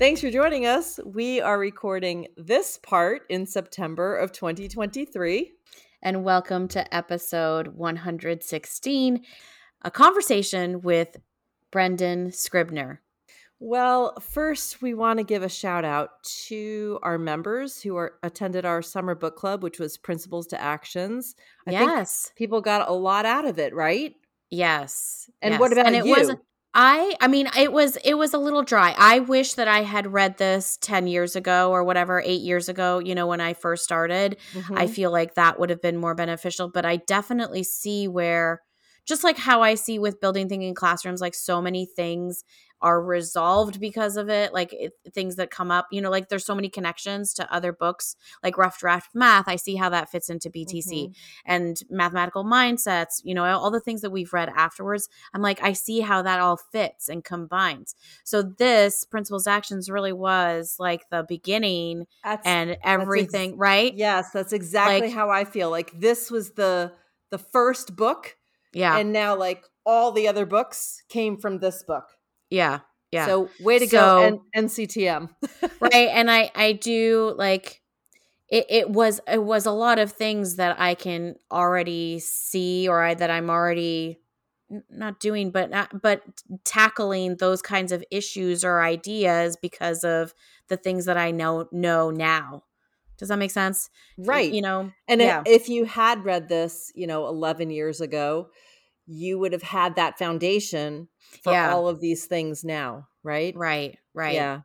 Thanks for joining us. We are recording this part in September of 2023. And welcome to episode 116 a conversation with Brendan Scribner. Well, first, we want to give a shout out to our members who are attended our summer book club, which was Principles to Actions. I yes. people got a lot out of it, right? Yes. And yes. what about and it you? Wasn't, I I mean it was it was a little dry. I wish that I had read this 10 years ago or whatever, 8 years ago, you know, when I first started. Mm-hmm. I feel like that would have been more beneficial, but I definitely see where just like how I see with building thinking classrooms like so many things are resolved because of it like it, things that come up you know like there's so many connections to other books like rough draft math i see how that fits into btc mm-hmm. and mathematical mindsets you know all the things that we've read afterwards i'm like i see how that all fits and combines. So this principles actions really was like the beginning that's, and everything ex- right? Yes that's exactly like, how i feel like this was the the first book yeah. and now like all the other books came from this book yeah. Yeah. So way to so, go N- NCTM. right. And I I do like it, it was it was a lot of things that I can already see or I, that I'm already not doing but not, but tackling those kinds of issues or ideas because of the things that I know know now. Does that make sense? Right. You know. And yeah. if you had read this, you know, 11 years ago, you would have had that foundation for yeah. all of these things now, right? Right, right. Yeah.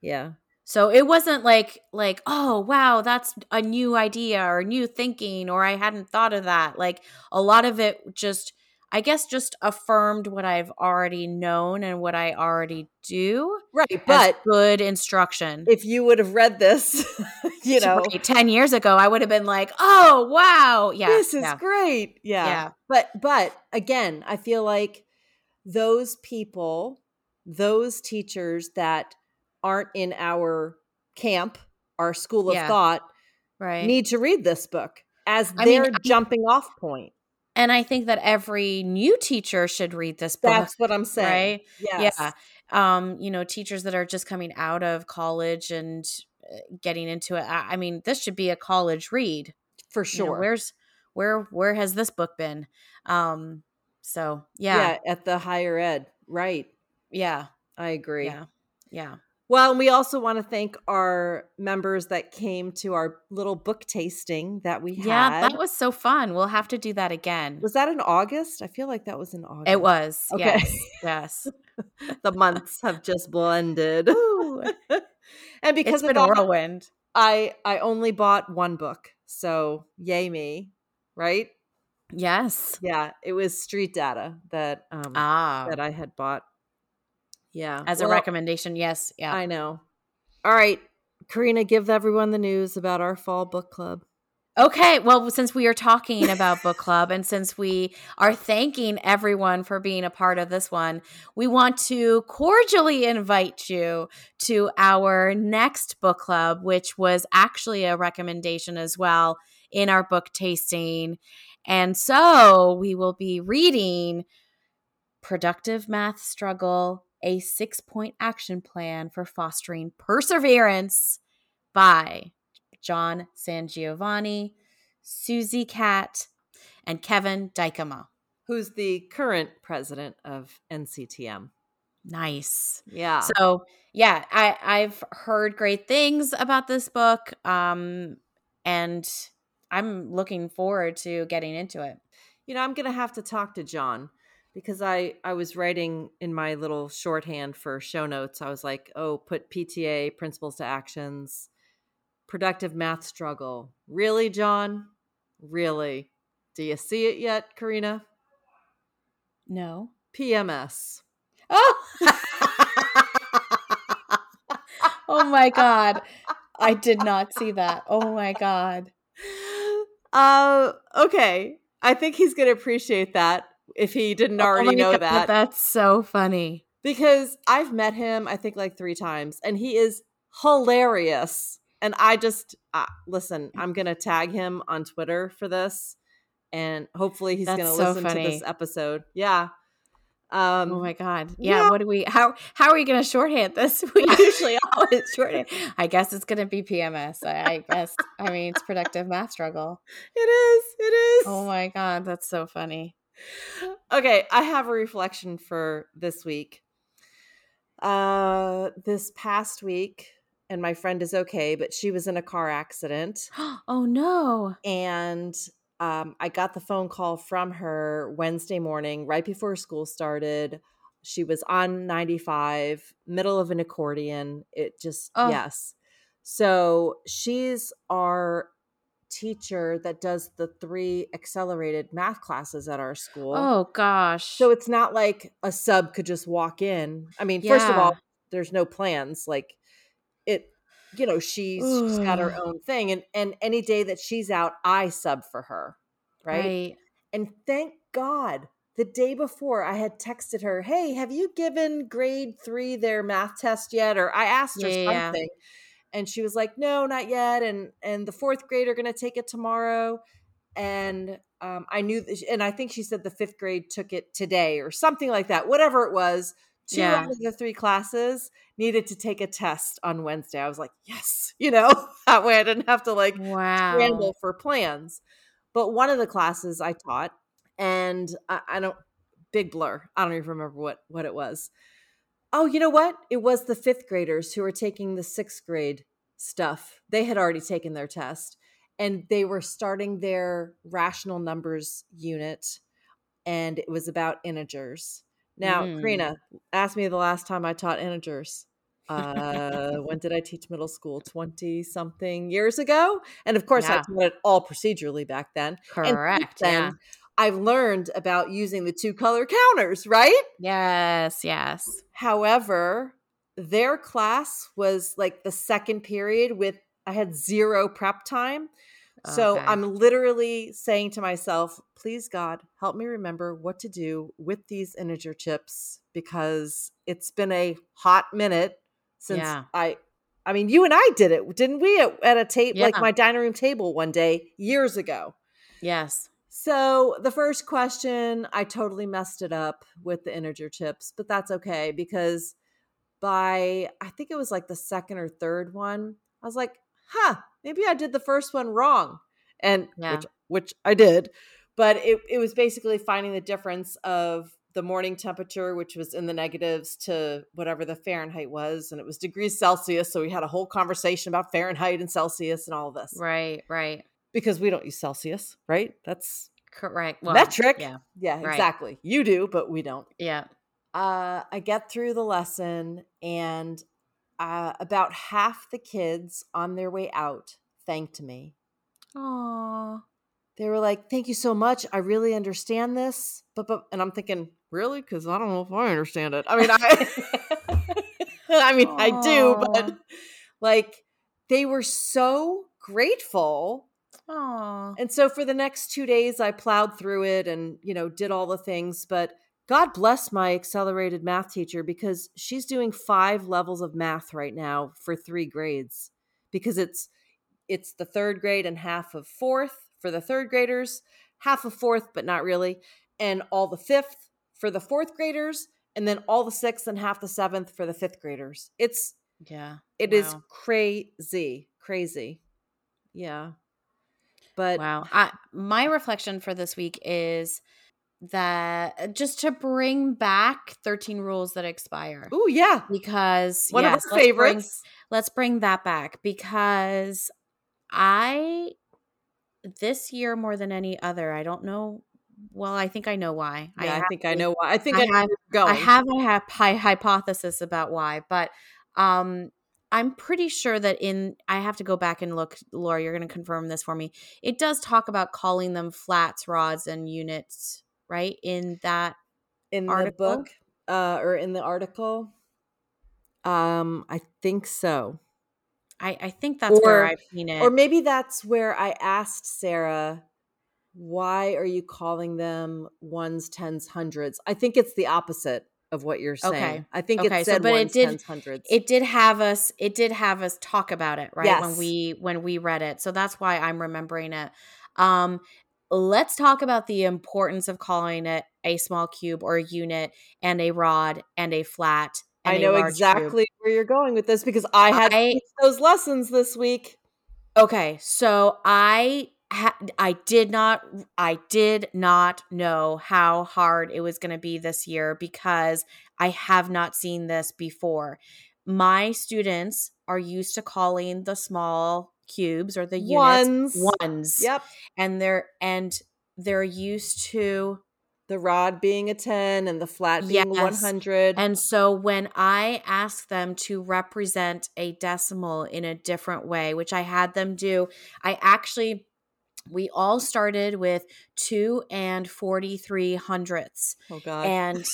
Yeah. So it wasn't like like oh wow that's a new idea or new thinking or I hadn't thought of that. Like a lot of it just I guess just affirmed what I've already known and what I already do. Right, but good instruction. If you would have read this, you know, right, 10 years ago, I would have been like, "Oh, wow. Yeah. This is yeah. great." Yeah. yeah. But but again, I feel like those people, those teachers that aren't in our camp, our school of yeah. thought, right. need to read this book as I their mean, jumping off point. And I think that every new teacher should read this book. That's what I'm saying. Right? Yes. Yeah. Um, you know, teachers that are just coming out of college and uh, getting into it. I mean, this should be a college read. For sure. You know, where's where where has this book been? Um, so yeah. Yeah, at the higher ed. Right. Yeah. I agree. Yeah. Yeah. Well, and we also want to thank our members that came to our little book tasting that we had. Yeah, that was so fun. We'll have to do that again. Was that in August? I feel like that was in August. It was. Okay. Yes. yes. the months have just blended. and because it's been of that, whirlwind. I I only bought one book. So, yay me, right? Yes. Yeah, it was Street Data that um ah. that I had bought. Yeah. As well, a recommendation, yes. Yeah. I know. All right, Karina, give everyone the news about our fall book club. Okay, well, since we are talking about book club and since we are thanking everyone for being a part of this one, we want to cordially invite you to our next book club, which was actually a recommendation as well in our book tasting. And so we will be reading Productive Math Struggle, a six point action plan for fostering perseverance by John Sangiovanni, Susie Katt, and Kevin Dykema. Who's the current president of NCTM. Nice. Yeah. So yeah, I, I've heard great things about this book. Um, and I'm looking forward to getting into it. You know, I'm going to have to talk to John because I I was writing in my little shorthand for show notes. I was like, "Oh, put PTA principles to actions, productive math struggle." Really, John? Really? Do you see it yet, Karina? No. PMS. Oh. oh my god. I did not see that. Oh my god. Uh okay. I think he's going to appreciate that if he didn't Oh already my know God, that. That's so funny. because I've met him, I think like three times, and he is hilarious. And I just uh, listen. I'm gonna tag him on Twitter for this, and hopefully he's gonna so listen to this episode. Yeah. Um, Oh my god. Yeah, yeah. what do we how how are we gonna shorthand this? We usually always shorthand. I guess it's gonna be PMS. I, I guess I mean it's productive math struggle. it is. It is. Oh my god, that's so funny. Okay, I have a reflection for this week. Uh, this past week, and my friend is okay, but she was in a car accident. oh no. and um, I got the phone call from her Wednesday morning, right before school started. She was on 95, middle of an accordion. It just, Oh. yes. So she's our teacher that does the three accelerated math classes at our school. Oh gosh. So it's not like a sub could just walk in. I mean, first of all, there's no plans. Like it, you know, she's she's got her own thing, and and any day that she's out, I sub for her, right? right. And thank God, the day before, I had texted her, "Hey, have you given grade three their math test yet?" Or I asked her Yeah, yeah, yeah. something, and she was like, "No, not yet." And and the fourth grade are going to take it tomorrow, and um, I knew, that, and I think she said the fifth grade took it today or something like that. Whatever it was, two Yeah. out of the three classes needed to take a test on Wednesday. I was like, "Yes," you know, that way I didn't have to like Wow. scramble for plans. But one of the classes I taught, and I, I don't big blur. I don't even remember what what it was. Oh, you know what? It was the fifth graders who were taking the sixth grade stuff. They had already taken their test, and they were starting their rational numbers unit, and it was about integers. Now, Mm. Karina, ask me the last time I taught integers. Uh, when did I teach middle school? 20 something years ago. And of course, I taught it all procedurally back then. And Correct. then, yeah. I've learned about using the two color counters, right? Yes, yes. However, their class was like the second period with I had zero prep time. So Okay. I'm literally saying to myself, please God, help me remember what to do with these integer chips because it's been a hot minute since Yeah. I I mean, you and I did it, didn't we? At, at a tape like my dining room table one day years ago. Yes. So the first question, I totally messed it up with the integer chips, but that's okay because by I think it was like the second or third one, I was like, huh, maybe I did the first one wrong. And Yeah. which which I did. But it, it was basically finding the difference of the morning temperature, which was in the negatives, to whatever the Fahrenheit was. And it was degrees Celsius. So we had a whole conversation about Fahrenheit and Celsius and all of this. Right, right. Because we don't use Celsius, right? That's Correct. Well, metric. Yeah. Yeah, Right. exactly. You do, but we don't. Yeah. Uh, I get through the lesson, and uh, about half the kids on their way out thanked me. Oh. They were like, "Thank you so much. I really understand this." But but, and I'm thinking, really? Because I don't know if I understand it. I mean, I, I mean, I do, but like, they were so grateful Oh. And so for the next two days, I plowed through it and, you know, did all the things. But God bless my accelerated math teacher because she's doing five levels of math right now for three grades because it's it's the third grade and half of fourth for the third graders, half of fourth, but not really, and all the fifth for the fourth graders, and then all the sixth and half the seventh for the fifth graders. It's Yeah. it is Wow. crazy, crazy. Yeah. But Wow. I, my reflection for this week is that uh, just to bring back 13 rules that expire. Oh yeah, Because one yes, of our let's bring- favorites. let's bring that back because I this year more than any other, I don't know. Well, I think I know why. yeah, I, have think I know why. I think I, I have-. I have a hy- hy- hypothesis about why, but um I'm pretty sure that in I have to go back and look, Laura, you're going to confirm this for me. It does talk about calling them flats, rods, and units, right? In that in the book uh, or in the article. Um, I think so. I, I think that's where I've seen it. Or maybe that's where I asked Sarah, why are you calling them ones, tens, hundreds? I think it's the opposite of what you're saying. Okay. I think okay. it said so, but ones, it did, tens, hundreds. It did have us. It did have us talk about it, right? Yes. When we when we read it, so that's why I'm remembering it. Um, let's talk about the importance of calling it a small cube or a unit and a rod and a flat. And I know exactly cube. where you're going with this because I had I, those lessons this week. Okay, so I I did not I did not know how hard it was going to be this year because I have not seen this before. My students are used to calling the small cubes or the units ones. ones. Yep. And they're and they're used to the rod being a 10 and the flat being yes. 100. And so when I asked them to represent a decimal in a different way, which I had them do, I actually we all started with two and 43 hundredths. Oh God. And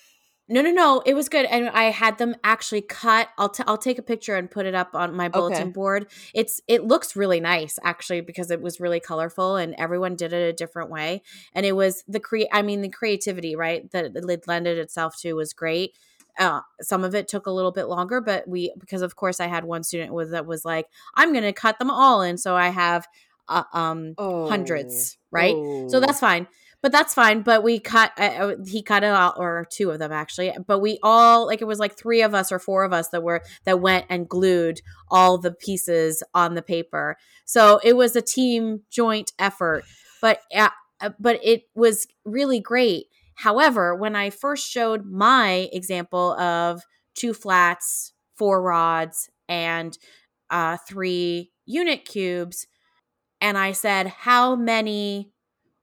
no, no, no, it was good. And I had them actually cut. I'll, t- I'll take a picture and put it up on my bulletin okay. board. It's, it looks really nice actually, because it was really colorful and everyone did it a different way. And it was the create, I mean, the creativity, right. That it lended itself to was great. Uh, some of it took a little bit longer, but we because of course I had one student with that was like, I'm going to cut them all, and so I have uh, um oh. hundreds, right? Oh. So that's fine. But that's fine. But we cut. Uh, uh, he cut it out, or two of them actually. But we all like it was like three of us or four of us that were that went and glued all the pieces on the paper. So it was a team joint effort. But uh, but it was really great. However, when I first showed my example of two flats, four rods, and uh, three unit cubes, and I said, How many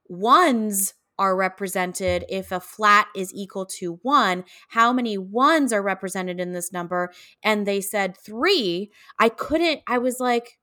ones are represented if a flat is equal to one? How many ones are represented in this number? And they said three. I couldn't, I was like,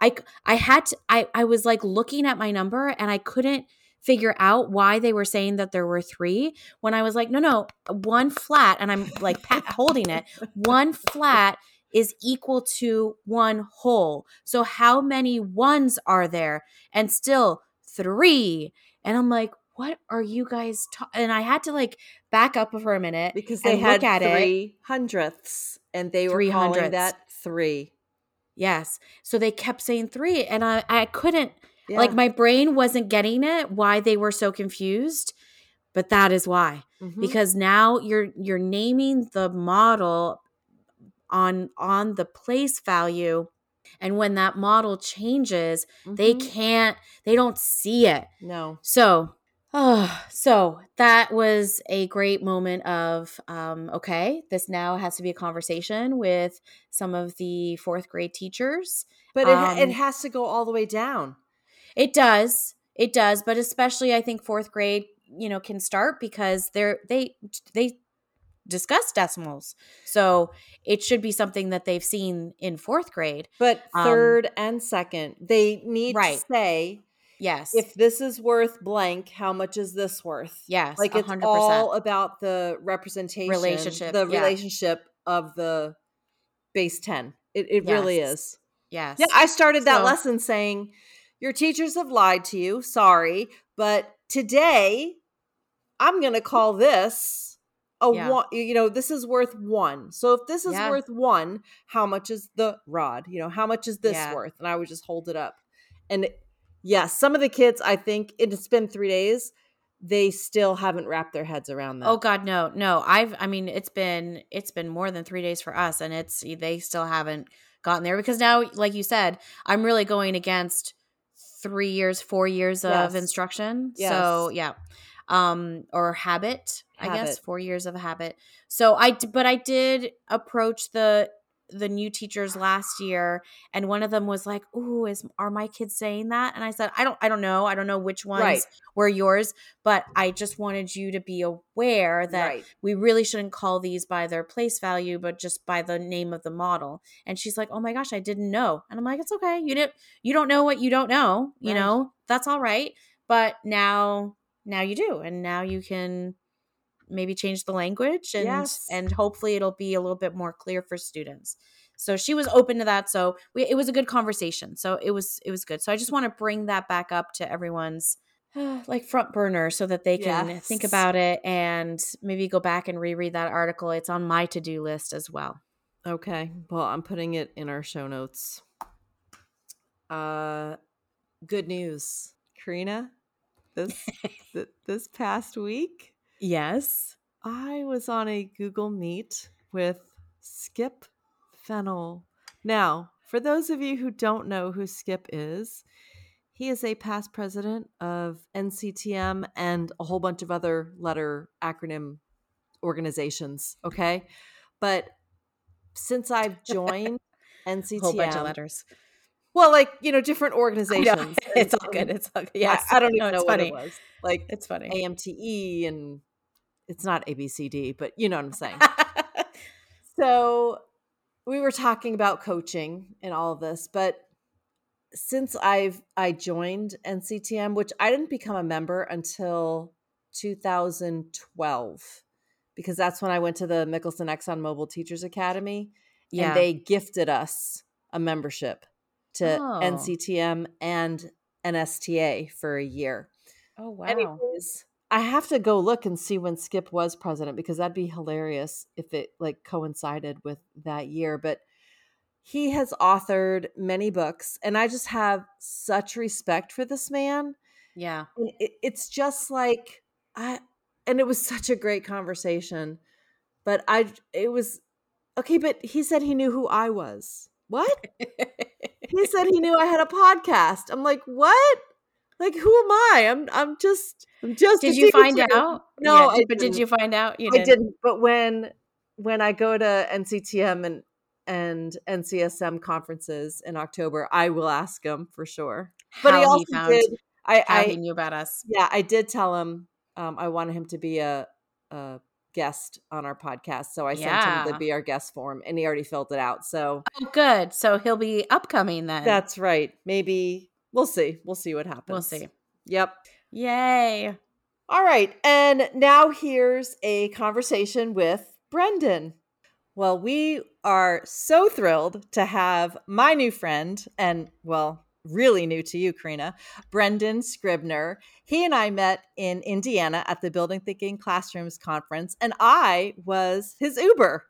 I, I had to, I, I was like looking at my number and I couldn't figure out why they were saying that there were three when I was like, no, no, one flat. And I'm like holding it. One flat is equal to one whole. So how many ones are there? And still three. And I'm like, what are you guys ta-? and I had to like back up for a minute because they had three hundredths and they were calling that three. Yes. So they kept saying three and I I couldn't yeah. like my brain wasn't getting it why they were so confused. But that is why. Mm-hmm. Because now you're you're naming the model on on the place value. And when that model changes mm-hmm. they can't they don't see it. No. So oh so that was a great moment of um, okay this now has to be a conversation with some of the fourth grade teachers. But it, um, it has to go all the way down. It does. It does. But especially i think fourth grade you know can start because they're they they discuss decimals. So it should be something that they've seen in fourth grade. But um, third um, and second, they need right. to say, yes, if this is worth blank, how much is this worth? Yes, like it's 100%. all about the representation, relationship, the yeah. relationship of the base ten. It, it yes. really is. Yes. Yeah, I started that so, lesson saying, "Your teachers have lied to you. Sorry, but today." I'm going to call this a yeah. one you know this is worth one so if this is yeah. worth one how much is the rod you know how much is this yeah. worth and i would just hold it up and yes yeah, some of the kids i think it's been three days they still haven't wrapped their heads around oh, that oh god no no i've i mean it's been it's been more than three days for us and it's they still haven't gotten there because now like you said i'm really going against three years four years yes. of instruction yes. so yeah um or habit, habit, I guess, 4 years of a habit. So I but I did approach the the new teachers last year and one of them was like "Ooh, is are my kids saying that?" And I said, "I don't I don't know. I don't know which ones right. were yours, but I just wanted you to be aware that right. we really shouldn't call these by their place value, but just by the name of the model." And she's like, "Oh my gosh, I didn't know." And I'm like, "It's okay. You didn't you don't know what you don't know, you right. know? That's all right." But now now you do and now you can maybe change the language and Yes. and hopefully it'll be a little bit more clear for students. So she was open to that. So we, it was a good conversation. So it was it was good. So I just want to bring that back up to everyone's like front burner so that they can think about it and maybe go back and reread that article. It's on my to-do list as well. Okay. Well, I'm putting it in our show notes. Uh good news. Karina, this th- this past week, Yes. I was on a Google Meet with Skip Fennell. Now, for those of you who don't know who Skip is, he is a past president of NCTM and a whole bunch of other letter acronym organizations. Okay. But since I've joined NCTM, whole bunch of letters. Well, like, you know, different I organizations. It's all good. It's all good. I- Yes. I, don't No, even know it's what funny. it was. Like It's funny. AMTE and it's not ABCD, but you know what I'm saying. So we were talking about coaching and all of this, but since I've I joined NCTM, which I didn't become a member until 2012, because that's when I went to the Mickelson Exxon Mobil Teachers Academy, yeah. and they gifted us a membership to Oh. NCTM and NSTA for a year. oh wow. Anyways, I have to go look and see when Skip was president because that'd be hilarious if it like coincided with that year. But he has authored many books, and I just have such respect for this man. yeah. It, it's just like I, and it was such a great conversation. But I, it was okay. But he said he knew who I was. What? he said he knew I had a podcast. I'm like, what? Like, who am I? I'm, I'm just, I'm just. did you find teacher. out? No, Yeah, but did didn't. you find out? You I didn't. But when, when I go to NCTM and and NCSM conferences in October, I will ask him for sure. But How he also found did. I, how I he knew about us. yeah, I did tell him um, I wanted him to be a, a guest on our podcast, so I sent him the be our guest form, and he already filled it out. So Oh, good. So he'll be upcoming then. that's right. Maybe we'll see. We'll see what happens. we'll see. Yep. Yay. All right. And now here's a conversation with Brendan. Well, we are so thrilled to have my new friend, and well, really new to you, Karina, Brendan Scribner. He and I met in Indiana at the Building Thinking Classrooms conference, and I was his Uber.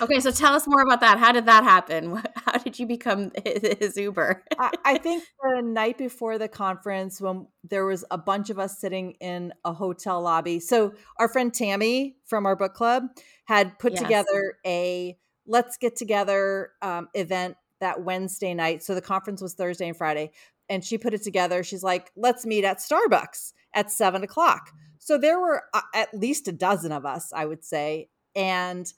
Okay, so tell us more about that. How did that happen? How did you become his, his Uber? I, I think the night before the conference, when there was a bunch of us sitting in a hotel lobby. So our friend Tammy from our book club had put Yes. together a let's get together um, event that Wednesday night. So the conference was Thursday and Friday, and she put it together. She's like, let's meet at Starbucks at seven o'clock. So there were uh, at least a dozen of us, I would say, and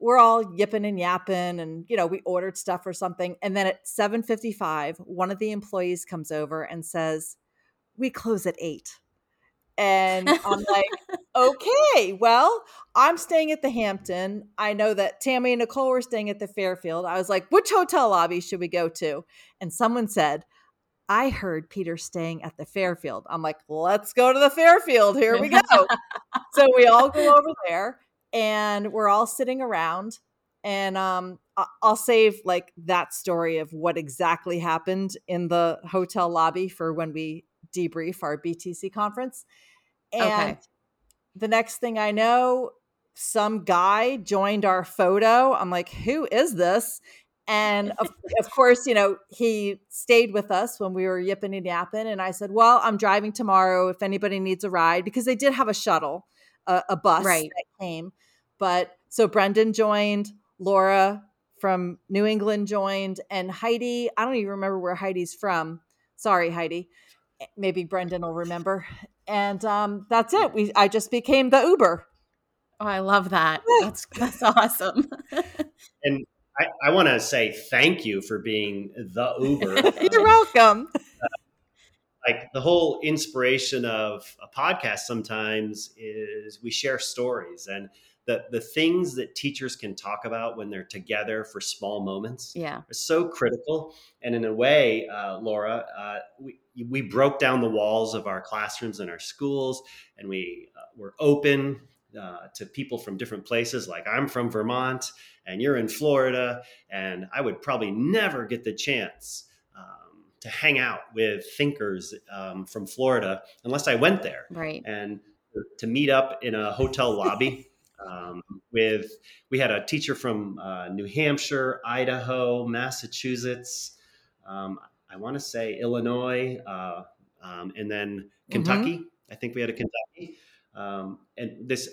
we're all yipping and yapping and you know we ordered stuff or something and then at 7.55 one of the employees comes over and says we close at 8 and i'm like okay well i'm staying at the hampton. I know that tammy and nicole were staying at the fairfield. I was like which hotel lobby should we go to? And someone said i heard peter staying at the fairfield. I'm like let's go to the fairfield. Here we go. So we all go over there and we're all sitting around and um I'll save like that story of what exactly happened in the hotel lobby for when we debrief our BTC conference. And Okay. the next thing I know, some guy joined our photo. I'm like, who is this? And of, of course, you know, he stayed with us when we were yipping and yapping. And I said, Well, I'm driving tomorrow if anybody needs a ride because they did have a shuttle, a, a bus Right. that came. But so Brendan joined, Laura from New England joined, and Heidi, I don't even remember where Heidi's from. Sorry, Heidi. Eh, maybe Brendan will remember. And um, that's it. We I just became the Uber. Oh, I love that. That's that's awesome. And I, I want to say thank you for being the Uber. You're welcome. like the whole inspiration of a podcast sometimes is we share stories and the the things that teachers can talk about when they're together for small moments yeah are so critical. And in a way, uh, Laura, uh, we we broke down the walls of our classrooms and our schools, and we uh, were open uh, to people from different places. Like I'm from Vermont, and you're in Florida, and I would probably never get the chance. Um, to hang out with thinkers um, from Florida, unless I went there, right? And to meet up in a hotel lobby um, with we had a teacher from uh, New Hampshire, Idaho, Massachusetts, um, I want to say Illinois, uh, um, and then mm-hmm. Kentucky. Mm-hmm. I think we had a Kentucky. Um, and this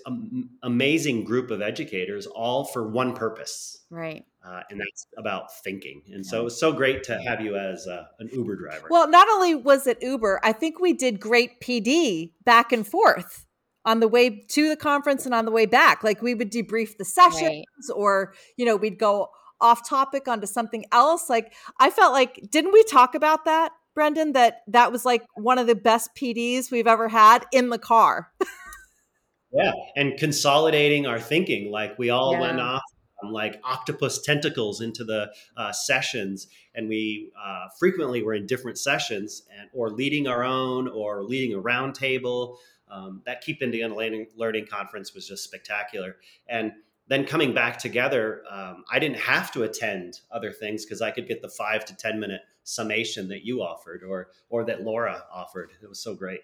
amazing group of educators, all for one purpose, right? Uh, and that's about thinking. And so it was so great to have you as uh, an Uber driver. Well, not only was it Uber, I think we did great PD back and forth on the way to the conference and on the way back. Like we would debrief the sessions right. or, you know, we'd go off topic onto something else. Like I felt like, didn't we talk about that, Brendan? That that was like one of the best PDs we've ever had in the car. yeah. And consolidating our thinking. Like we all yeah. went off like octopus tentacles into the uh, sessions and we uh, frequently were in different sessions and or leading our own or leading a roundtable um, that Keep Indiana Learning, Learning Conference was just spectacular. And then coming back together, um, I didn't have to attend other things because I could get the five to 10 minute summation that you offered or, or that Laura offered. It was so great.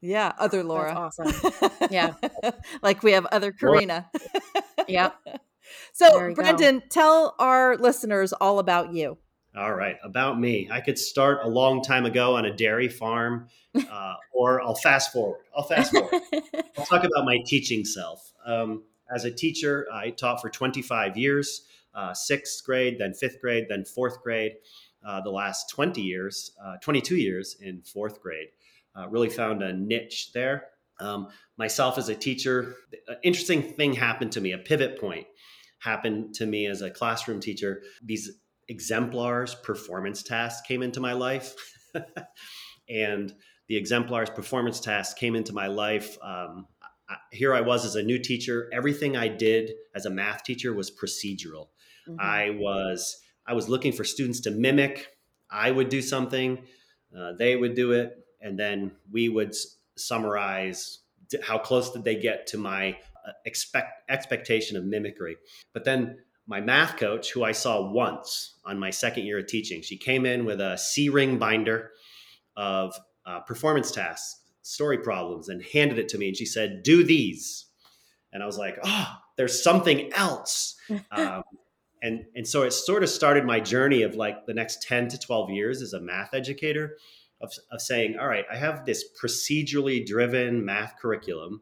Yeah, other Laura. That's awesome. Yeah. like we have other Karina. yeah. So, Brendan, go. tell our listeners all about you. All right, about me. I could start a long time ago on a dairy farm, uh, or I'll fast forward. I'll fast forward. I'll talk about my teaching self. Um, as a teacher, I taught for 25 years, uh, sixth grade, then fifth grade, then fourth grade. Uh, the last 20 years, uh, 22 years in fourth grade. Uh, really found a niche there. Um, myself as a teacher, an interesting thing happened to me, a pivot point happened to me as a classroom teacher. These exemplars performance task came into my life. and the exemplars performance task came into my life. Um, I, here I was as a new teacher. Everything I did as a math teacher was procedural. Mm-hmm. I was I was looking for students to mimic. I would do something, uh, they would do it, and then we would s- summarize how close did they get to my uh, expect expectation of mimicry. But then my math coach, who I saw once on my second year of teaching, she came in with a C ring binder of uh, performance tasks, story problems, and handed it to me. And she said, Do these. And I was like, Oh, there's something else. um, and, and so it sort of started my journey of like the next 10 to 12 years as a math educator of, of saying, All right, I have this procedurally driven math curriculum,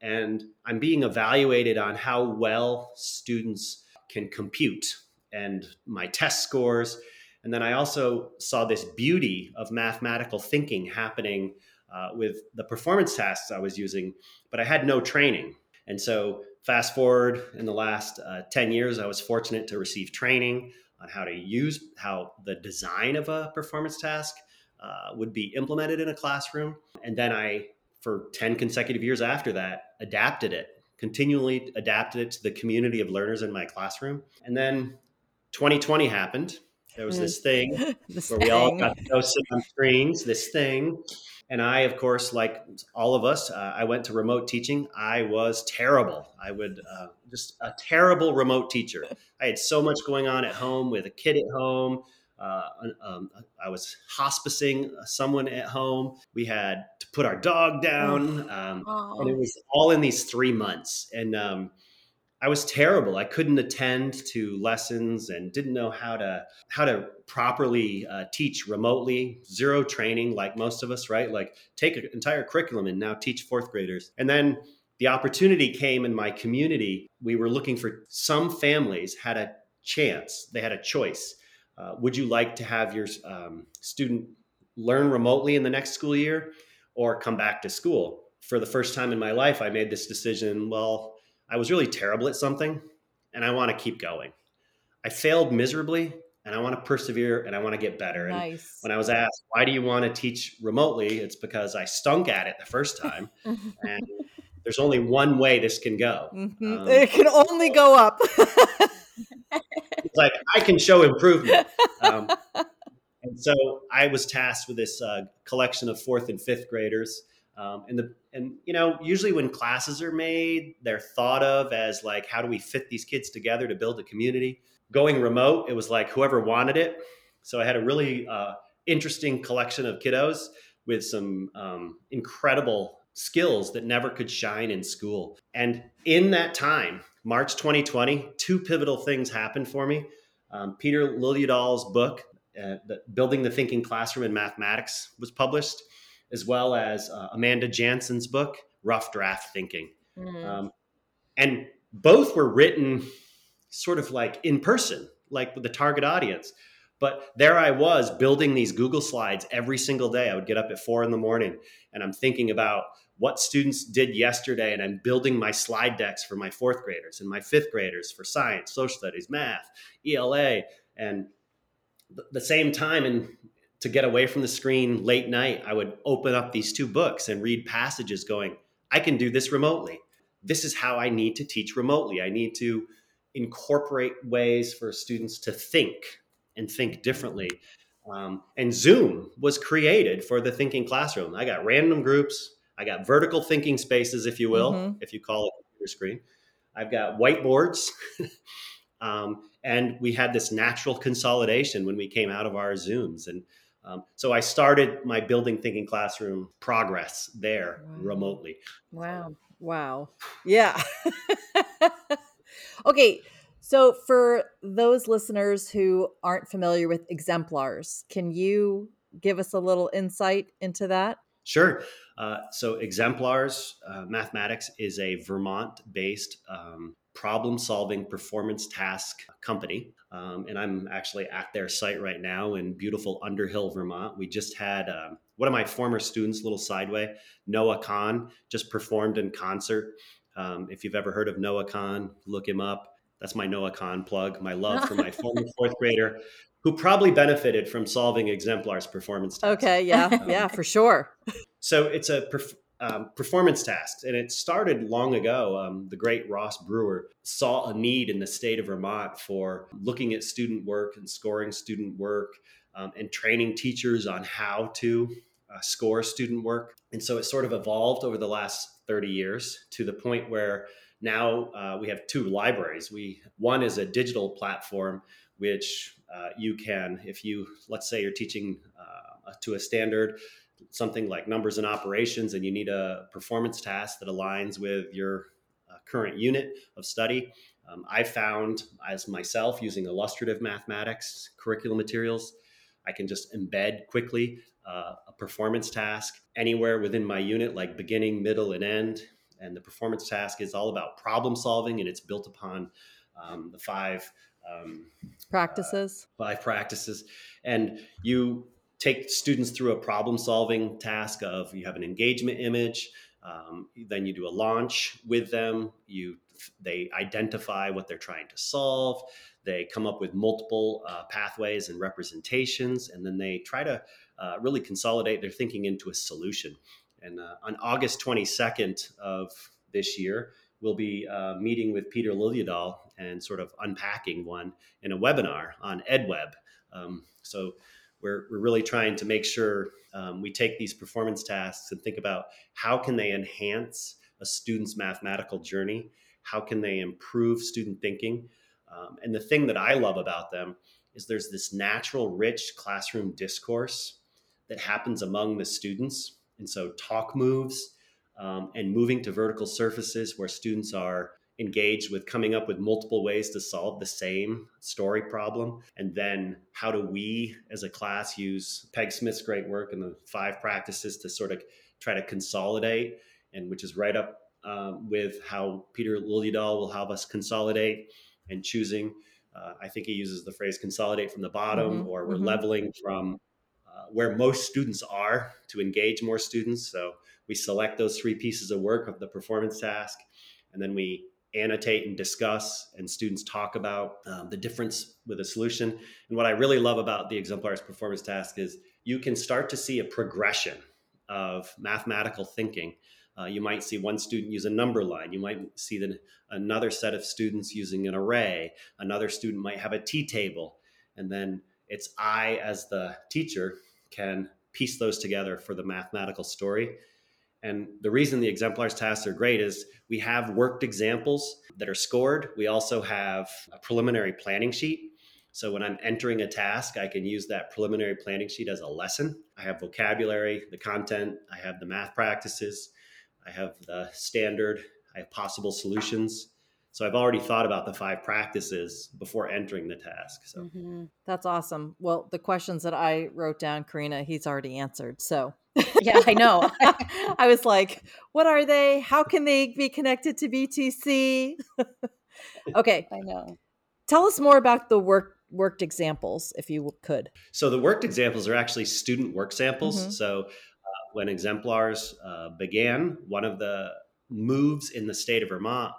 and I'm being evaluated on how well students can compute and my test scores. And then I also saw this beauty of mathematical thinking happening uh, with the performance tasks I was using, but I had no training. And so, fast forward in the last uh, 10 years, I was fortunate to receive training on how to use how the design of a performance task uh, would be implemented in a classroom. And then I, for 10 consecutive years after that, adapted it continually adapted it to the community of learners in my classroom. And then 2020 happened. There was this thing this where thing. we all got to go sit on screens, this thing. And I, of course, like all of us, uh, I went to remote teaching. I was terrible. I would uh, just a terrible remote teacher. I had so much going on at home with a kid at home, uh, um, I was hospicing someone at home. We had to put our dog down, um, and it was all in these three months. And um, I was terrible. I couldn't attend to lessons and didn't know how to how to properly uh, teach remotely. Zero training, like most of us, right? Like take an entire curriculum and now teach fourth graders. And then the opportunity came in my community. We were looking for some families had a chance. They had a choice uh, would you like to have your um, student learn remotely in the next school year or come back to school? For the first time in my life, I made this decision. Well, I was really terrible at something and I want to keep going. I failed miserably and I want to persevere and I want to get better. Nice. And when I was asked, why do you want to teach remotely? It's because I stunk at it the first time. and there's only one way this can go. Mm-hmm. Um, it can only go up. like I can show improvement. Um, and so I was tasked with this uh, collection of fourth and fifth graders. Um, and the and you know usually when classes are made, they're thought of as like how do we fit these kids together to build a community. Going remote, it was like whoever wanted it. So I had a really uh, interesting collection of kiddos with some um, incredible skills that never could shine in school. And in that time, March 2020, two pivotal things happened for me. Um, Peter Liljedahl's book, uh, the, Building the Thinking Classroom in Mathematics, was published, as well as uh, Amanda Jansen's book, Rough Draft Thinking. Mm. Um, and both were written sort of like in person, like with the target audience. But there I was building these Google slides every single day. I would get up at four in the morning and I'm thinking about what students did yesterday and I'm building my slide decks for my fourth graders and my fifth graders for science, social studies, math, ELA. And the same time and to get away from the screen late night, I would open up these two books and read passages going, I can do this remotely. This is how I need to teach remotely. I need to incorporate ways for students to think and think differently. Um, and Zoom was created for the thinking classroom. I got random groups, I got vertical thinking spaces, if you will, mm-hmm. if you call it your screen. I've got whiteboards. um, and we had this natural consolidation when we came out of our Zooms. And um, so I started my building thinking classroom progress there wow. remotely. Wow. Wow. Yeah. okay. So, for those listeners who aren't familiar with exemplars, can you give us a little insight into that? Sure. Uh, so, Exemplars uh, Mathematics is a Vermont based um, problem solving performance task company. Um, and I'm actually at their site right now in beautiful Underhill, Vermont. We just had um, one of my former students, little sideway, Noah Kahan, just performed in concert. Um, if you've ever heard of Noah Kahan, look him up. That's my Noah Kahan plug, my love for my former fourth grader who probably benefited from solving exemplars performance tasks. Okay, yeah, um, yeah, for sure. So it's a perf- um, performance task, and it started long ago. Um, the great Ross Brewer saw a need in the state of Vermont for looking at student work and scoring student work um, and training teachers on how to uh, score student work. And so it sort of evolved over the last 30 years to the point where now uh, we have two libraries. We one is a digital platform which uh, you can, if you let's say you're teaching uh, to a standard, something like numbers and operations, and you need a performance task that aligns with your uh, current unit of study. Um, I found as myself using illustrative mathematics curriculum materials, I can just embed quickly uh, a performance task anywhere within my unit, like beginning, middle, and end and the performance task is all about problem solving, and it's built upon um, the five um, practices. Uh, five practices, and you take students through a problem solving task of you have an engagement image. Um, then you do a launch with them. You they identify what they're trying to solve. They come up with multiple uh, pathways and representations, and then they try to uh, really consolidate their thinking into a solution. And uh, on August 22nd of this year, we'll be uh, meeting with Peter Liljedahl and sort of unpacking one in a webinar on EdWeb. Um, so we're, we're really trying to make sure um, we take these performance tasks and think about how can they enhance a student's mathematical journey? How can they improve student thinking? Um, and the thing that I love about them is there's this natural, rich classroom discourse that happens among the students and so talk moves um, and moving to vertical surfaces where students are engaged with coming up with multiple ways to solve the same story problem. And then how do we as a class use Peg Smith's great work and the five practices to sort of try to consolidate and which is right up um, with how Peter Liljedahl will have us consolidate and choosing. Uh, I think he uses the phrase consolidate from the bottom, mm-hmm, or we're mm-hmm. leveling from uh, where most students are to engage more students. So we select those three pieces of work of the performance task, and then we annotate and discuss, and students talk about um, the difference with a solution. And what I really love about the exemplars performance task is you can start to see a progression of mathematical thinking Uh, you might see one student use a number line. You might see the, another set of students using an array. Another student might have a T table. And then it's I, as the teacher, can piece those together for the mathematical story. And the reason the exemplars tasks are great is we have worked examples that are scored. We also have a preliminary planning sheet so when I'm entering a task, I can use that preliminary planning sheet as a lesson. I have vocabulary, the content, I have the math practices, I have the standard, I have possible solutions. So I've already thought about the five practices before entering the task. So mm-hmm. that's awesome. Well, the questions that I wrote down, Karina, he's already answered. So yeah, I know. I was like, what are they? How can they be connected to BTC? okay. I know. Tell us more about the work worked examples if you could so the worked examples are actually student work samples mm-hmm. so uh, when exemplars uh, began one of the moves in the state of vermont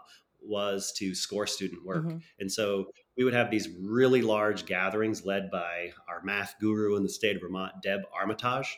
was to score student work mm-hmm. and so we would have these really large gatherings led by our math guru in the state of vermont deb armitage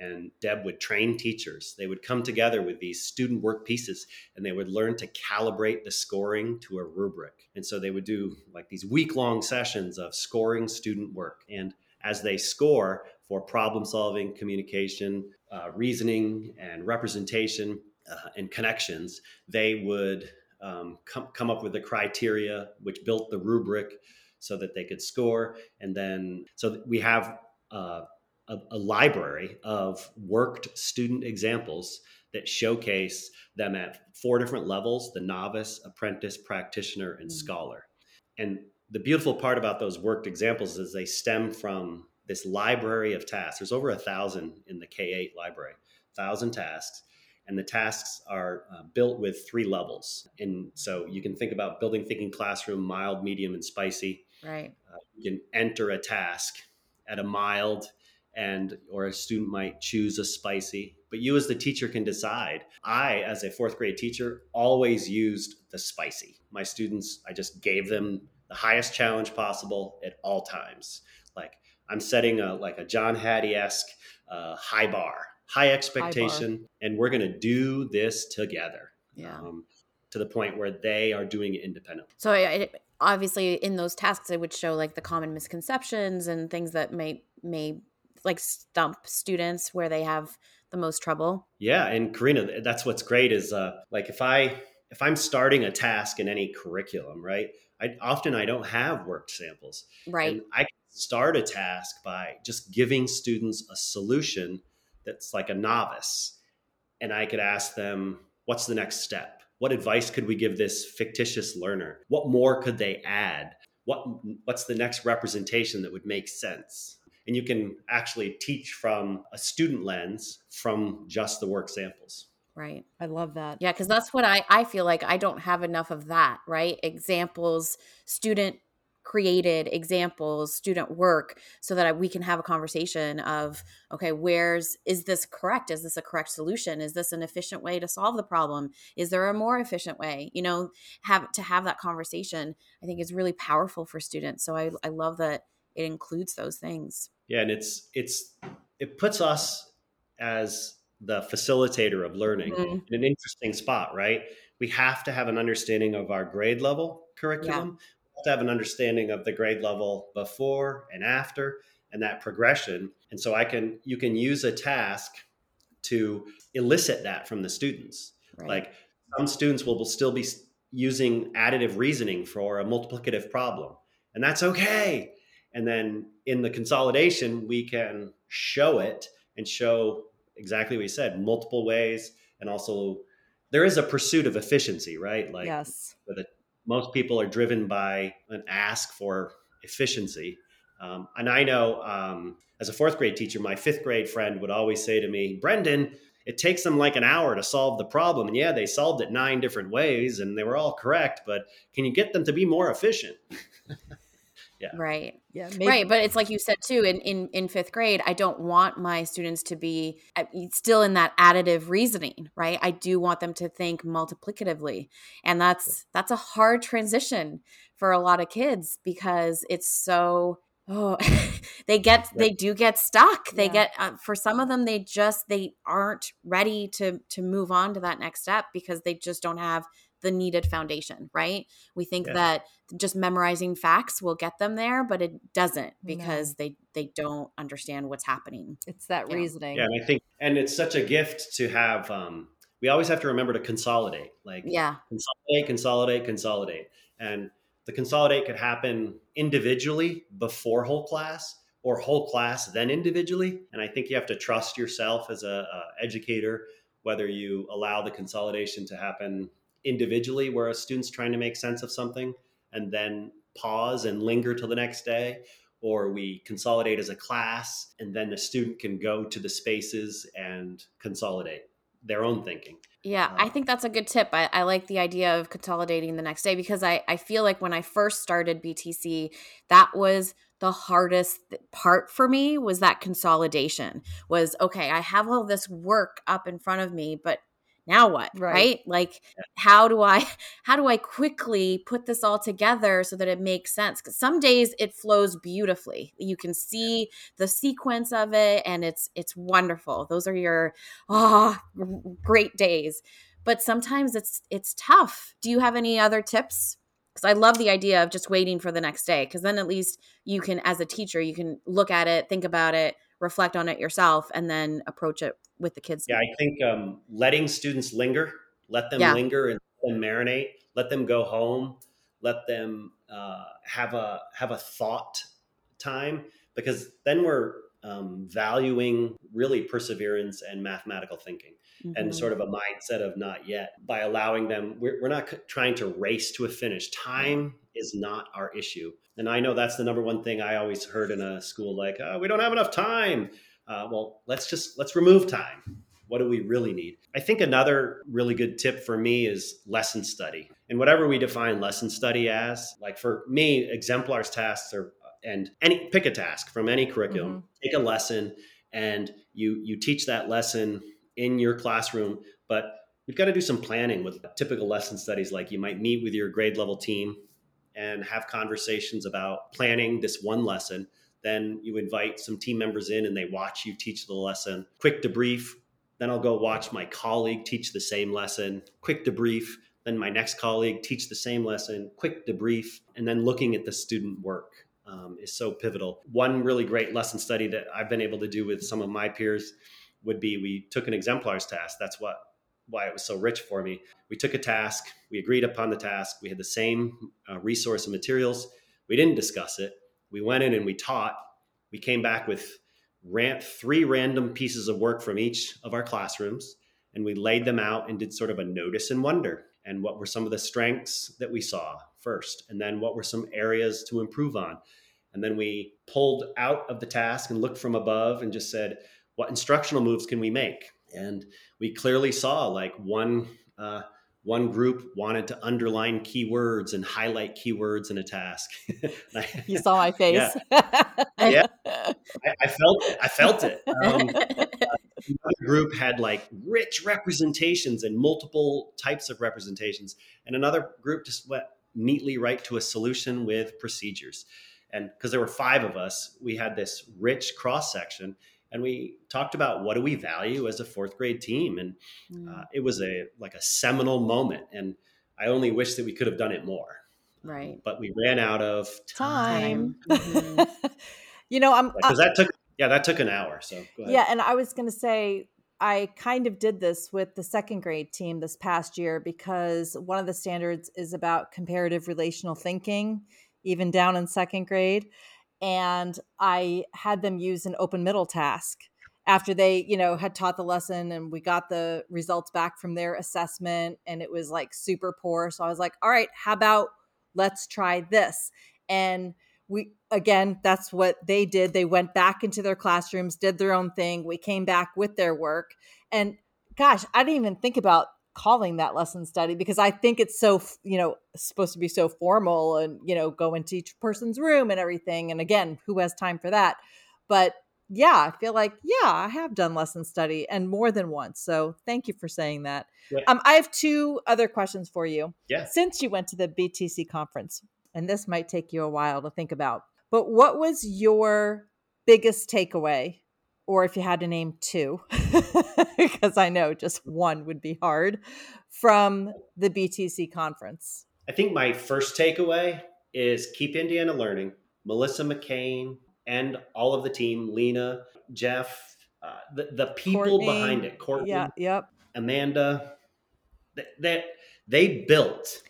and Deb would train teachers. They would come together with these student work pieces and they would learn to calibrate the scoring to a rubric. And so they would do like these week long sessions of scoring student work. And as they score for problem solving, communication, uh, reasoning, and representation uh, and connections, they would um, come, come up with the criteria which built the rubric so that they could score. And then, so we have uh, a, a library of worked student examples that showcase them at four different levels the novice, apprentice, practitioner, and mm. scholar. And the beautiful part about those worked examples is they stem from this library of tasks. There's over a thousand in the K 8 library, thousand tasks. And the tasks are uh, built with three levels. And so you can think about building thinking classroom, mild, medium, and spicy. Right. Uh, you can enter a task at a mild, and or a student might choose a spicy but you as the teacher can decide i as a fourth grade teacher always used the spicy my students i just gave them the highest challenge possible at all times like i'm setting a like a john hattie-esque uh, high bar high expectation high and we're going to do this together yeah. um, to the point where they are doing it independently. So I, obviously in those tasks it would show like the common misconceptions and things that may may like stump students where they have the most trouble. Yeah and karina that's what's great is uh like if i if i'm starting a task in any curriculum right i often i don't have worked samples. Right. And i can start a task by just giving students a solution that's like a novice and i could ask them what's the next step? What advice could we give this fictitious learner? What more could they add? What what's the next representation that would make sense? And you can actually teach from a student lens from just the work samples. Right. I love that. Yeah because that's what i i feel like i don't have enough of that right? Examples student created examples student work so that I, we can have a conversation of okay where's is this correct is this a correct solution is this an efficient way to solve the problem is there a more efficient way you know have to have that conversation i think is really powerful for students so i, I love that it includes those things yeah, and it's it's it puts us as the facilitator of learning mm-hmm. in an interesting spot, right? We have to have an understanding of our grade level curriculum. Yeah. To have an understanding of the grade level before and after and that progression. And so I can you can use a task to elicit that from the students. Right. Like some students will, will still be using additive reasoning for a multiplicative problem. And that's okay. And then in the consolidation, we can show it and show exactly what you said, multiple ways. And also, there is a pursuit of efficiency, right? Like, yes. The, most people are driven by an ask for efficiency. Um, and I know um, as a fourth grade teacher, my fifth grade friend would always say to me, Brendan, it takes them like an hour to solve the problem. And yeah, they solved it nine different ways and they were all correct, but can you get them to be more efficient? yeah. Right. Yeah maybe. right but it's like you said too in, in in fifth grade i don't want my students to be uh, still in that additive reasoning right? I do want them to think multiplicatively and that's that's a hard transition for a lot of kids because it's so oh they get they do get stuck. They yeah. get uh, for some of them they just they aren't ready to to move on to that next step because they just don't have the needed foundation right we think yeah. that just memorizing facts will get them there but it doesn't because no. they they don't understand what's happening it's that reasoning yeah and i think and it's such a gift to have um we always have to remember to consolidate like yeah consolidate consolidate consolidate and the consolidate could happen individually before whole class or whole class then individually and i think you have to trust yourself as a, a educator whether you allow the consolidation to happen individually where a student's trying to make sense of something and then pause and linger till the next day or we consolidate as a class and then the student can go to the spaces and consolidate their own thinking yeah, I uh, think that's a good tip. I, I, like the idea of consolidating the next day because I, I feel like when I first started BTC, that was the hardest part for me was that consolidation was okay, I have all this work up in front of me, but now what right, right? like how do i how do i quickly put this all together so that it makes sense? Because some days it flows beautifully. You can see the sequence of it and it's it's wonderful. Those are your ah oh, great days. But sometimes it's it's tough. Do you have any other tips? Because i love the idea of just waiting for the next day because then at least you can as a teacher you can look at it think about it reflect on it yourself and then approach it with the kids. Yeah, I think um, letting students linger, let them yeah. linger and, and marinate, let them go home, let them uh, have a have a thought time because then we're um, valuing really perseverance and mathematical thinking mm-hmm. and sort of a mindset of not yet by allowing them we're, we're not trying to race to a finish time is not our issue and i know that's the number one thing i always heard in a school like oh, we don't have enough time uh, well let's just let's remove time. What do we really need? I think another really good tip for me is lesson study. And whatever we define lesson study as like for me exemplars tasks are and any pick a task from any curriculum. Mm-hmm. take a lesson and you you teach that lesson in your classroom but you've got to do some planning with typical lesson studies like you might meet with your grade level team and have conversations about planning this one lesson then you invite some team members in and they watch you teach the lesson quick debrief then i'll go watch my colleague teach the same lesson quick debrief then my next colleague teach the same lesson quick debrief and then looking at the student work um, is so pivotal. One really great lesson study that I've been able to do with some of my peers would be we took an exemplars task. That's what why it was so rich for me. We took a task, we agreed upon the task, we had the same uh, resource and materials. We didn't discuss it. We went in and we taught. We came back with ran- three random pieces of work from each of our classrooms, and we laid them out and did sort of a notice and wonder. And what were some of the strengths that we saw first? And then what were some areas to improve on? And then we pulled out of the task and looked from above and just said, what instructional moves can we make? And we clearly saw like one uh, one group wanted to underline keywords and highlight keywords in a task. you saw my face. Yeah, yeah. I, I, felt it. I felt it. Um, another group had like rich representations and multiple types of representations, and another group just went neatly right to a solution with procedures. And because there were five of us, we had this rich cross section and we talked about what do we value as a fourth grade team and mm. uh, it was a like a seminal moment and i only wish that we could have done it more right but we ran out of time, time. Mm-hmm. you know i'm because that took yeah that took an hour so yeah and i was going to say I kind of did this with the second grade team this past year because one of the standards is about comparative relational thinking, even down in second grade and I had them use an open middle task after they, you know, had taught the lesson and we got the results back from their assessment and it was like super poor. So I was like, all right, how about let's try this? And we again, that's what they did. They went back into their classrooms, did their own thing. We came back with their work. And gosh, I didn't even think about calling that lesson study because I think it's so, you know, supposed to be so formal and, you know, go into each person's room and everything. And again, who has time for that? But yeah, I feel like, yeah, I have done lesson study and more than once. So thank you for saying that. Yeah. Um, I have two other questions for you. Yeah. Since you went to the BTC conference, and this might take you a while to think about, But what was your biggest takeaway? Or if you had to name two, because I know just one would be hard from the BTC conference. I think my first takeaway is keep Indiana learning. Melissa McCain and all of the team, Lena, Jeff, uh, the, the people Courtney, behind it, Courtney, yeah, yep. Amanda, that they, they built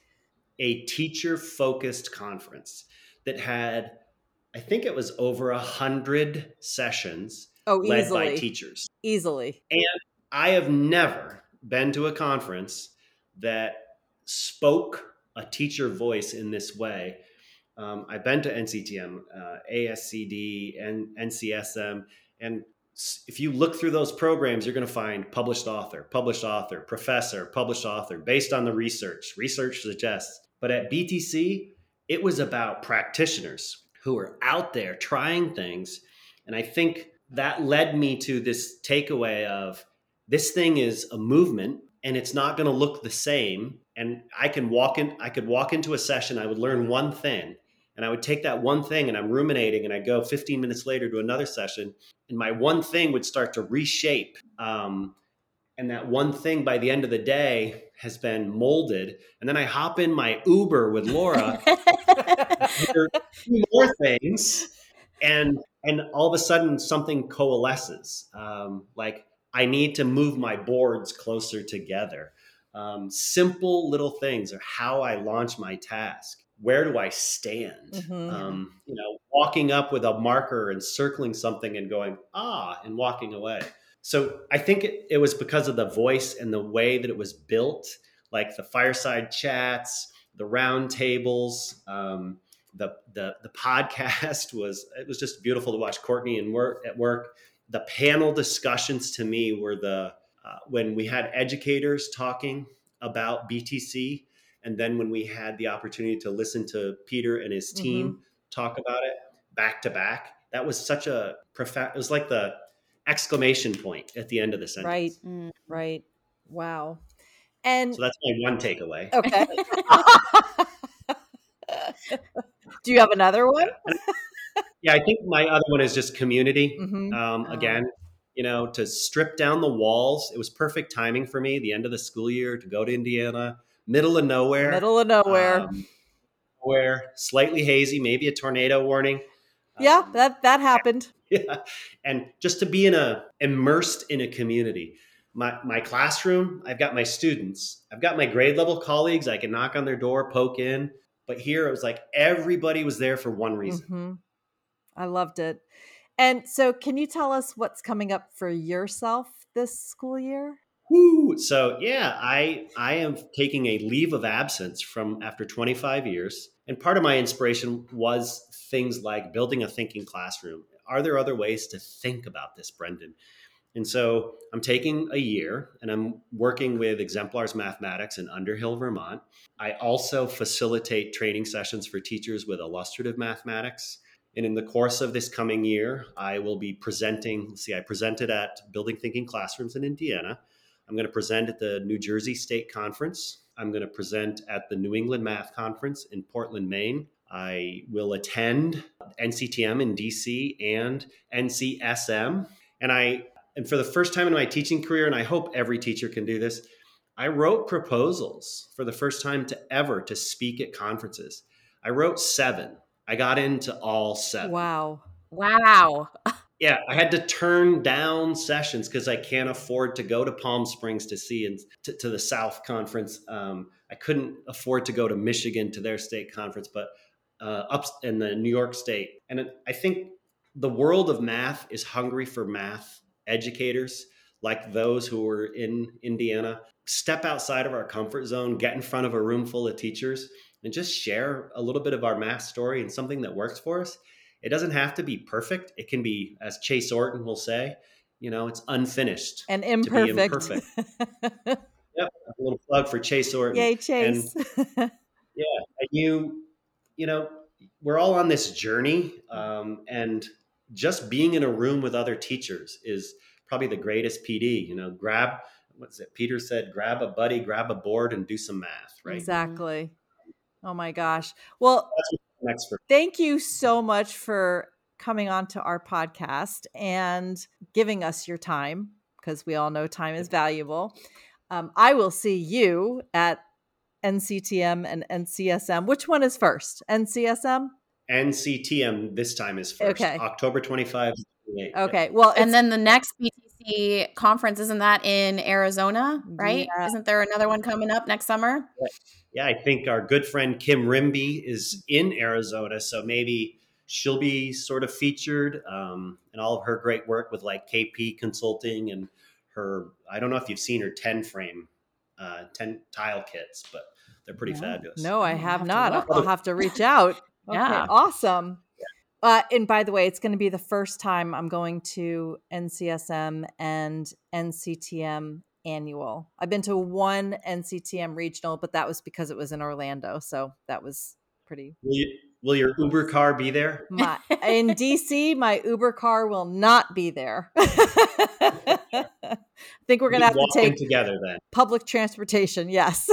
a teacher focused conference that had, I think it was over a hundred sessions oh, led easily. by teachers. Easily. And I have never been to a conference that spoke a teacher voice in this way. Um, I've been to NCTM, uh, ASCD, and NCSM, and if you look through those programs, you're going to find published author, published author, professor, published author, based on the research. Research suggests. But at BTC, it was about practitioners who were out there trying things. And I think that led me to this takeaway of this thing is a movement and it's not going to look the same. And I can walk in, I could walk into a session, I would learn one thing and I would take that one thing and I'm ruminating and I go 15 minutes later to another session and my one thing would start to reshape. Um, and that one thing by the end of the day has been molded. And then I hop in my Uber with Laura, more things, and and all of a sudden something coalesces. Um, like I need to move my boards closer together. Um, simple little things are how I launch my task where do I stand? Mm-hmm. Um, you know, walking up with a marker and circling something and going, ah, and walking away. So I think it, it was because of the voice and the way that it was built, like the fireside chats, the round tables, um, the, the, the podcast was, it was just beautiful to watch Courtney and work at work. The panel discussions to me were the, uh, when we had educators talking about BTC, and then when we had the opportunity to listen to Peter and his team mm-hmm. talk about it back to back, that was such a profound, it was like the exclamation point at the end of the sentence. Right. Mm, right. Wow. And so that's my one takeaway. Okay. Do you have another one? Yeah, I think my other one is just community. Mm-hmm. Um, oh. again, you know, to strip down the walls. It was perfect timing for me, the end of the school year, to go to Indiana, middle of nowhere. Middle of nowhere. Um, where slightly hazy, maybe a tornado warning. Yeah, um, that that happened. Yeah, and just to be in a immersed in a community. My my classroom, I've got my students, I've got my grade level colleagues. I can knock on their door, poke in. But here it was like everybody was there for one reason. Mm-hmm. I loved it. And so, can you tell us what's coming up for yourself this school year? So yeah, I I am taking a leave of absence from after 25 years, and part of my inspiration was things like building a thinking classroom. Are there other ways to think about this, Brendan? And so I'm taking a year and I'm working with Exemplars Mathematics in Underhill, Vermont. I also facilitate training sessions for teachers with illustrative mathematics. And in the course of this coming year, I will be presenting. See, I presented at Building Thinking Classrooms in Indiana. I'm going to present at the New Jersey State Conference. I'm going to present at the New England Math Conference in Portland, Maine. I will attend NCTM in DC and NCSM. And I and for the first time in my teaching career, and I hope every teacher can do this, I wrote proposals for the first time to ever to speak at conferences. I wrote seven. I got into all seven. Wow. Wow. yeah, I had to turn down sessions because I can't afford to go to Palm Springs to see and to, to the South Conference. Um, I couldn't afford to go to Michigan to their state conference, but uh, up in the New York State. And I think the world of math is hungry for math educators like those who were in Indiana. Step outside of our comfort zone, get in front of a room full of teachers, and just share a little bit of our math story and something that works for us it doesn't have to be perfect. It can be, as Chase Orton will say, you know, it's unfinished and imperfect. imperfect. yep, a little plug for Chase Orton. Yay, Chase! And, yeah, you, you know, we're all on this journey, um, and just being in a room with other teachers is probably the greatest PD. You know, grab what's it? Peter said, grab a buddy, grab a board, and do some math. Right? Exactly. Oh my gosh. Well, next for. Thank you so much for coming on to our podcast and giving us your time because we all know time is valuable. Um, I will see you at NCTM and NCSM. Which one is first? NCSM? NCTM this time is first. Okay. October 25. Okay. Well, and then the next BTC conference isn't that in Arizona, right? Yeah. Isn't there another one coming up next summer? Yeah, I think our good friend Kim Rimbey is in Arizona, so maybe she'll be sort of featured um, in all of her great work with like KP Consulting and her. I don't know if you've seen her ten frame, uh, ten tile kits, but they're pretty No. fabulous. no, I I'll have have not. I'll have to reach out. Okay, Yeah. awesome. Uh, and by the way, it's going to be the first time I'm going to NCSM and NCTM annual. I've been to one NCTM regional, but that was because it was in Orlando. So that was pretty. Will, you, will your Uber car be there? My, in DC, my Uber car will not be there. I think we're going to have to take together then. public transportation. Yes.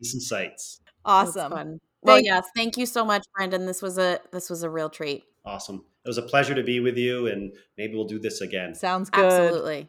See some sights. Awesome. Well, Thank- yes, thank you so much, Brendan. This was a this was a real treat. Awesome. It was a pleasure to be with you, and maybe we'll do this again. Sounds good. Absolutely.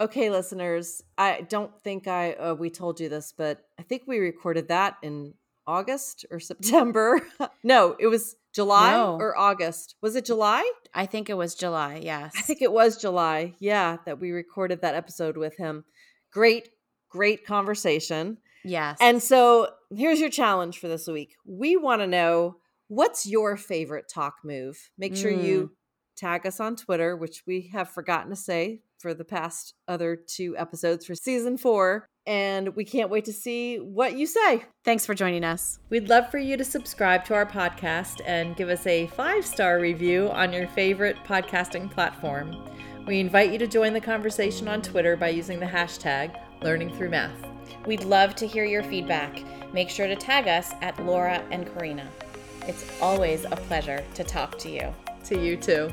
Okay, listeners, I don't think I uh, we told you this, but I think we recorded that in August or September. no, it was July No. or August. Was it July? I think it was July. Yes. I think it was July. Yeah, that we recorded that episode with him. Great, great conversation. yes. And so here's your challenge for this week. We want to know what's your favorite talk move. Make sure you tag us on Twitter, which we have forgotten to say for the past other two episodes for season four. And we can't wait to see what you say. thanks for joining us. We'd love for you to subscribe to our podcast and give us a five star review on your favorite podcasting platform. We invite you to join the conversation on Twitter by using the hashtag Learning Through Math. We'd love to hear your feedback. Make sure to tag us at Laura and Karina. It's always a pleasure to talk to you. To you too.